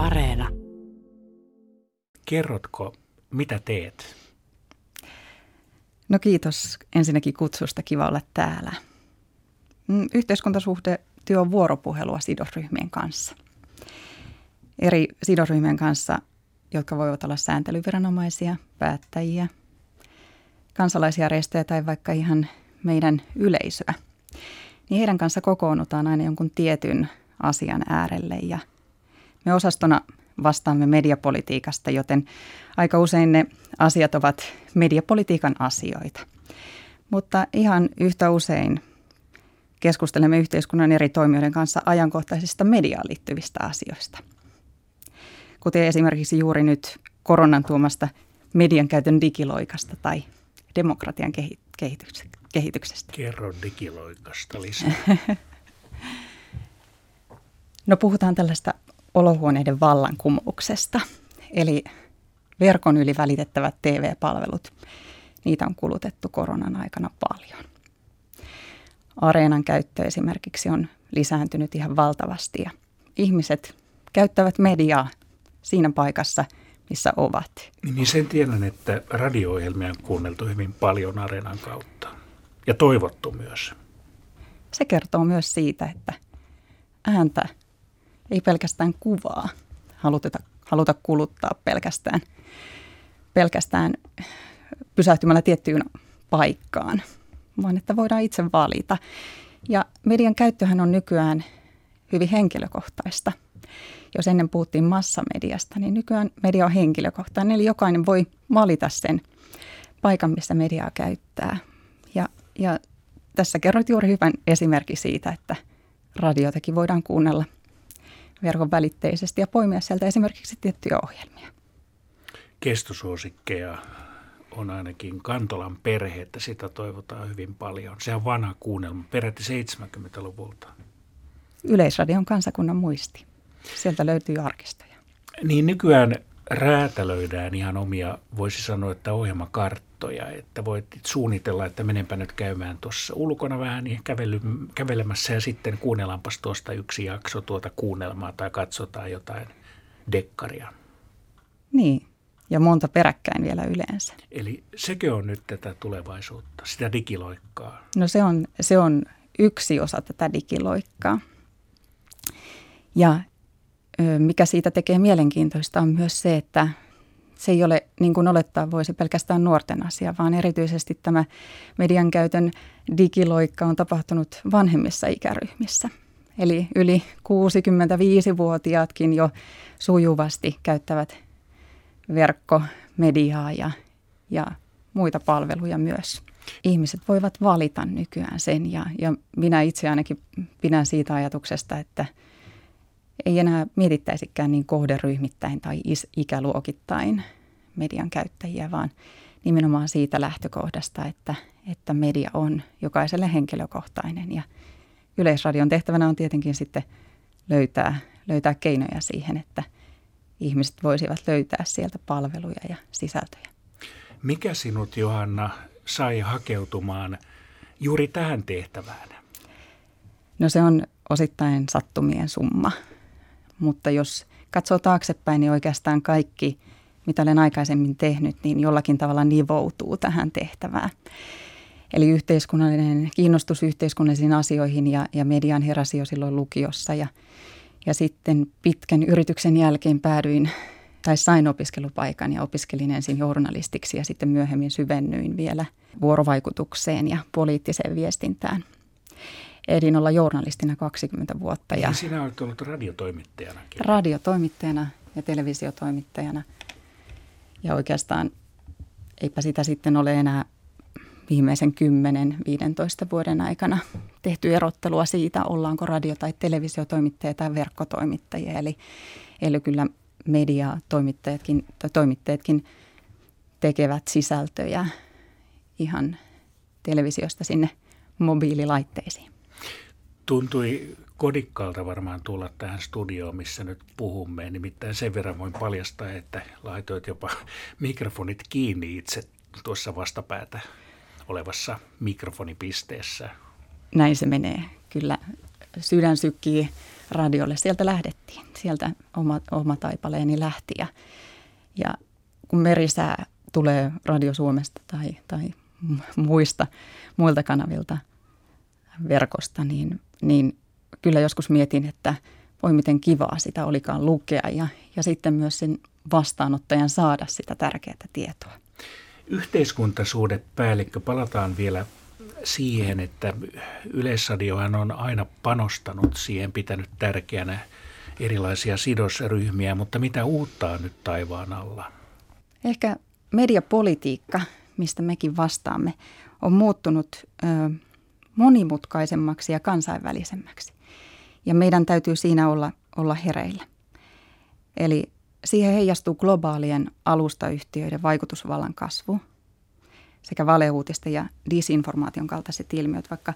Areena. Kerrotko, mitä teet? No kiitos ensinnäkin kutsusta. Kiva olla täällä. Mm, yhteiskuntasuhde työ on vuoropuhelua sidosryhmien kanssa. Eri sidosryhmien kanssa, jotka voivat olla sääntelyviranomaisia, päättäjiä, kansalaisjärjestöjä tai vaikka ihan meidän yleisöä. Niin heidän kanssa kokoonnutaan aina jonkun tietyn asian äärelle ja me osastona vastaamme mediapolitiikasta, joten aika usein ne asiat ovat mediapolitiikan asioita. Mutta ihan yhtä usein keskustelemme yhteiskunnan eri toimijoiden kanssa ajankohtaisista mediaan liittyvistä asioista. Kuten esimerkiksi juuri nyt koronan tuomasta median käytön digiloikasta tai demokratian kehityksestä. Kerro digiloikasta lisää. no puhutaan tällaista olohuoneiden vallankumouksesta. Eli verkon yli välitettävät TV-palvelut, niitä on kulutettu koronan aikana paljon. Areenan käyttö esimerkiksi on lisääntynyt ihan valtavasti ja ihmiset käyttävät mediaa siinä paikassa, missä ovat. Niin sen tiedän, että radio-ohjelmia on kuunneltu hyvin paljon Areenan kautta ja toivottu myös. Se kertoo myös siitä, että ääntä ei pelkästään kuvaa haluta, haluta kuluttaa pelkästään, pelkästään pysähtymällä tiettyyn paikkaan, vaan että voidaan itse valita. Ja median käyttöhän on nykyään hyvin henkilökohtaista. Jos ennen puhuttiin massamediasta, niin nykyään media on henkilökohtainen, eli jokainen voi valita sen paikan, missä mediaa käyttää. Ja, ja tässä kerroit juuri hyvän esimerkki siitä, että radiotakin voidaan kuunnella – verkon välitteisesti ja poimia sieltä esimerkiksi tiettyjä ohjelmia. Kestosuosikkeja on ainakin Kantolan perhe, että sitä toivotaan hyvin paljon. Se on vanha kuunnelma, peräti 70-luvulta. Yleisradion kansakunnan muisti. Sieltä löytyy arkistoja. Niin nykyään räätälöidään ihan omia, voisi sanoa, että ohjelmakarttoja, että voit suunnitella, että menenpä nyt käymään tuossa ulkona vähän niin kävely, kävelemässä ja sitten kuunnellaanpas tuosta yksi jakso tuota kuunnelmaa tai katsotaan jotain dekkaria. Niin, ja monta peräkkäin vielä yleensä. Eli sekö on nyt tätä tulevaisuutta, sitä digiloikkaa? No se on, se on yksi osa tätä digiloikkaa. Ja mikä siitä tekee mielenkiintoista on myös se, että se ei ole niin kuin olettaa voisi pelkästään nuorten asia, vaan erityisesti tämä median käytön digiloikka on tapahtunut vanhemmissa ikäryhmissä. Eli yli 65-vuotiaatkin jo sujuvasti käyttävät verkkomediaa ja, ja muita palveluja myös. Ihmiset voivat valita nykyään sen ja, ja minä itse ainakin pidän siitä ajatuksesta, että – ei enää mietittäisikään niin kohderyhmittäin tai ikäluokittain median käyttäjiä, vaan nimenomaan siitä lähtökohdasta, että, että media on jokaiselle henkilökohtainen. Ja Yleisradion tehtävänä on tietenkin sitten löytää, löytää keinoja siihen, että ihmiset voisivat löytää sieltä palveluja ja sisältöjä. Mikä sinut, Johanna, sai hakeutumaan juuri tähän tehtävään? No se on osittain sattumien summa mutta jos katsoo taaksepäin, niin oikeastaan kaikki, mitä olen aikaisemmin tehnyt, niin jollakin tavalla nivoutuu tähän tehtävään. Eli yhteiskunnallinen kiinnostus yhteiskunnallisiin asioihin ja, ja median heräsi jo silloin lukiossa ja, ja sitten pitkän yrityksen jälkeen päädyin tai sain opiskelupaikan ja opiskelin ensin journalistiksi ja sitten myöhemmin syvennyin vielä vuorovaikutukseen ja poliittiseen viestintään – ehdin olla journalistina 20 vuotta. Ja, ja sinä olet ollut radiotoimittajana. Radiotoimittajana ja televisiotoimittajana. Ja oikeastaan eipä sitä sitten ole enää viimeisen 10-15 vuoden aikana tehty erottelua siitä, ollaanko radio- tai televisiotoimittaja tai verkkotoimittajia. Eli, eli kyllä mediatoimittajatkin tai toimittajatkin tekevät sisältöjä ihan televisiosta sinne mobiililaitteisiin. Tuntui kodikkaalta varmaan tulla tähän studioon, missä nyt puhumme. Nimittäin sen verran voin paljastaa, että laitoit jopa mikrofonit kiinni itse tuossa vastapäätä olevassa mikrofonipisteessä. Näin se menee. Kyllä sydän sykkii radiolle. Sieltä lähdettiin, sieltä oma, oma taipaleeni lähti ja, ja kun merisää tulee Radio Suomesta tai, tai muista, muilta kanavilta verkosta, niin, niin kyllä joskus mietin, että voi miten kivaa sitä olikaan lukea ja, ja sitten myös sen vastaanottajan saada sitä tärkeää tietoa. Yhteiskuntasuudet päällikkö, palataan vielä siihen, että Yleisradiohan on aina panostanut siihen, pitänyt tärkeänä erilaisia sidosryhmiä, mutta mitä uutta on nyt taivaan alla? Ehkä mediapolitiikka, mistä mekin vastaamme, on muuttunut ö, monimutkaisemmaksi ja kansainvälisemmäksi. Ja meidän täytyy siinä olla, olla hereillä. Eli siihen heijastuu globaalien alustayhtiöiden vaikutusvallan kasvu sekä valeuutisten ja disinformaation kaltaiset ilmiöt, vaikka,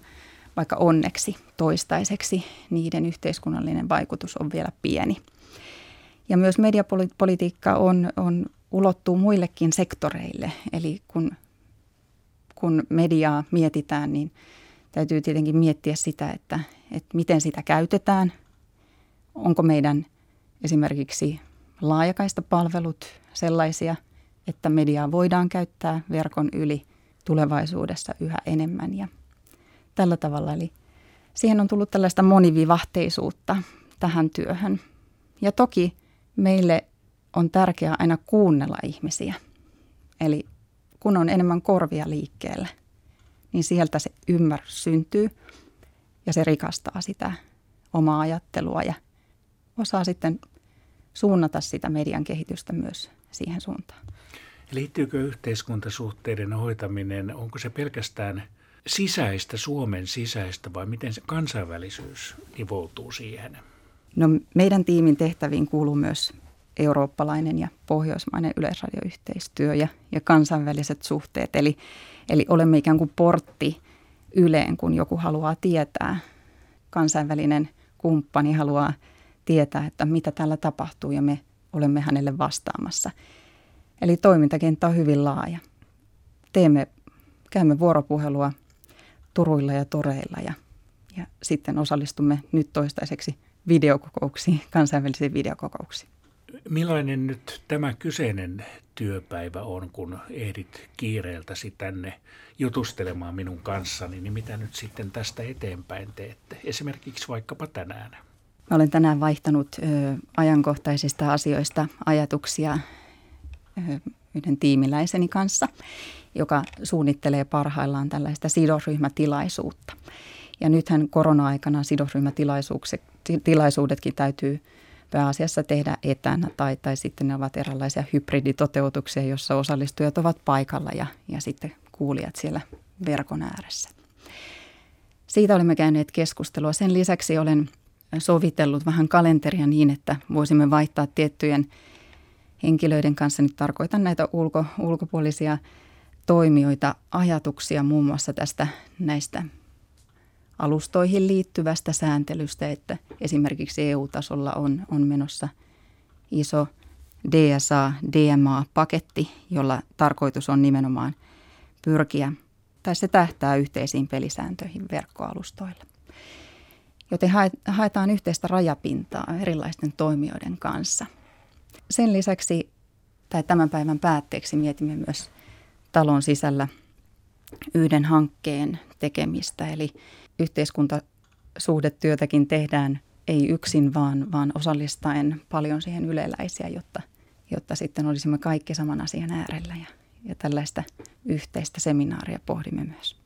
vaikka onneksi toistaiseksi niiden yhteiskunnallinen vaikutus on vielä pieni. Ja myös mediapolitiikka on, on ulottuu muillekin sektoreille. Eli kun, kun mediaa mietitään, niin täytyy tietenkin miettiä sitä, että, että miten sitä käytetään. Onko meidän esimerkiksi laajakaista palvelut sellaisia, että mediaa voidaan käyttää verkon yli tulevaisuudessa yhä enemmän ja tällä tavalla. Eli siihen on tullut tällaista monivivahteisuutta tähän työhön. Ja toki meille on tärkeää aina kuunnella ihmisiä. Eli kun on enemmän korvia liikkeellä, niin sieltä se ymmärrys syntyy ja se rikastaa sitä omaa ajattelua ja osaa sitten suunnata sitä median kehitystä myös siihen suuntaan. Liittyykö yhteiskuntasuhteiden hoitaminen, onko se pelkästään sisäistä, Suomen sisäistä vai miten se kansainvälisyys nivoutuu siihen? No meidän tiimin tehtäviin kuuluu myös eurooppalainen ja pohjoismainen yleisradioyhteistyö ja, ja kansainväliset suhteet. Eli, eli olemme ikään kuin portti Yleen, kun joku haluaa tietää, kansainvälinen kumppani haluaa tietää, että mitä täällä tapahtuu ja me olemme hänelle vastaamassa. Eli toimintakenttä on hyvin laaja. Teemme, käymme vuoropuhelua turuilla ja toreilla ja, ja sitten osallistumme nyt toistaiseksi videokokouksiin, kansainvälisiin videokokouksiin. Millainen nyt tämä kyseinen työpäivä on, kun ehdit kiireeltäsi tänne jutustelemaan minun kanssani, niin mitä nyt sitten tästä eteenpäin teette? Esimerkiksi vaikkapa tänään. Mä olen tänään vaihtanut ö, ajankohtaisista asioista ajatuksia ö, yhden tiimiläiseni kanssa, joka suunnittelee parhaillaan tällaista sidosryhmätilaisuutta. Ja nythän korona-aikana sidosryhmätilaisuudetkin täytyy – pääasiassa tehdä etänä tai, tai sitten ne ovat erilaisia hybriditoteutuksia, jossa osallistujat ovat paikalla ja, ja sitten kuulijat siellä verkon ääressä. Siitä olemme käyneet keskustelua. Sen lisäksi olen sovitellut vähän kalenteria niin, että voisimme vaihtaa tiettyjen henkilöiden kanssa, nyt tarkoitan näitä ulko, ulkopuolisia toimijoita, ajatuksia muun muassa tästä näistä alustoihin liittyvästä sääntelystä, että esimerkiksi EU-tasolla on, on menossa iso DSA, DMA-paketti, jolla tarkoitus on nimenomaan pyrkiä, tai se tähtää yhteisiin pelisääntöihin verkkoalustoilla. Joten haetaan yhteistä rajapintaa erilaisten toimijoiden kanssa. Sen lisäksi, tai tämän päivän päätteeksi mietimme myös talon sisällä yhden hankkeen tekemistä, eli yhteiskuntasuhdetyötäkin tehdään ei yksin, vaan, vaan osallistaen paljon siihen yleläisiä, jotta, jotta sitten olisimme kaikki saman asian äärellä ja, ja tällaista yhteistä seminaaria pohdimme myös.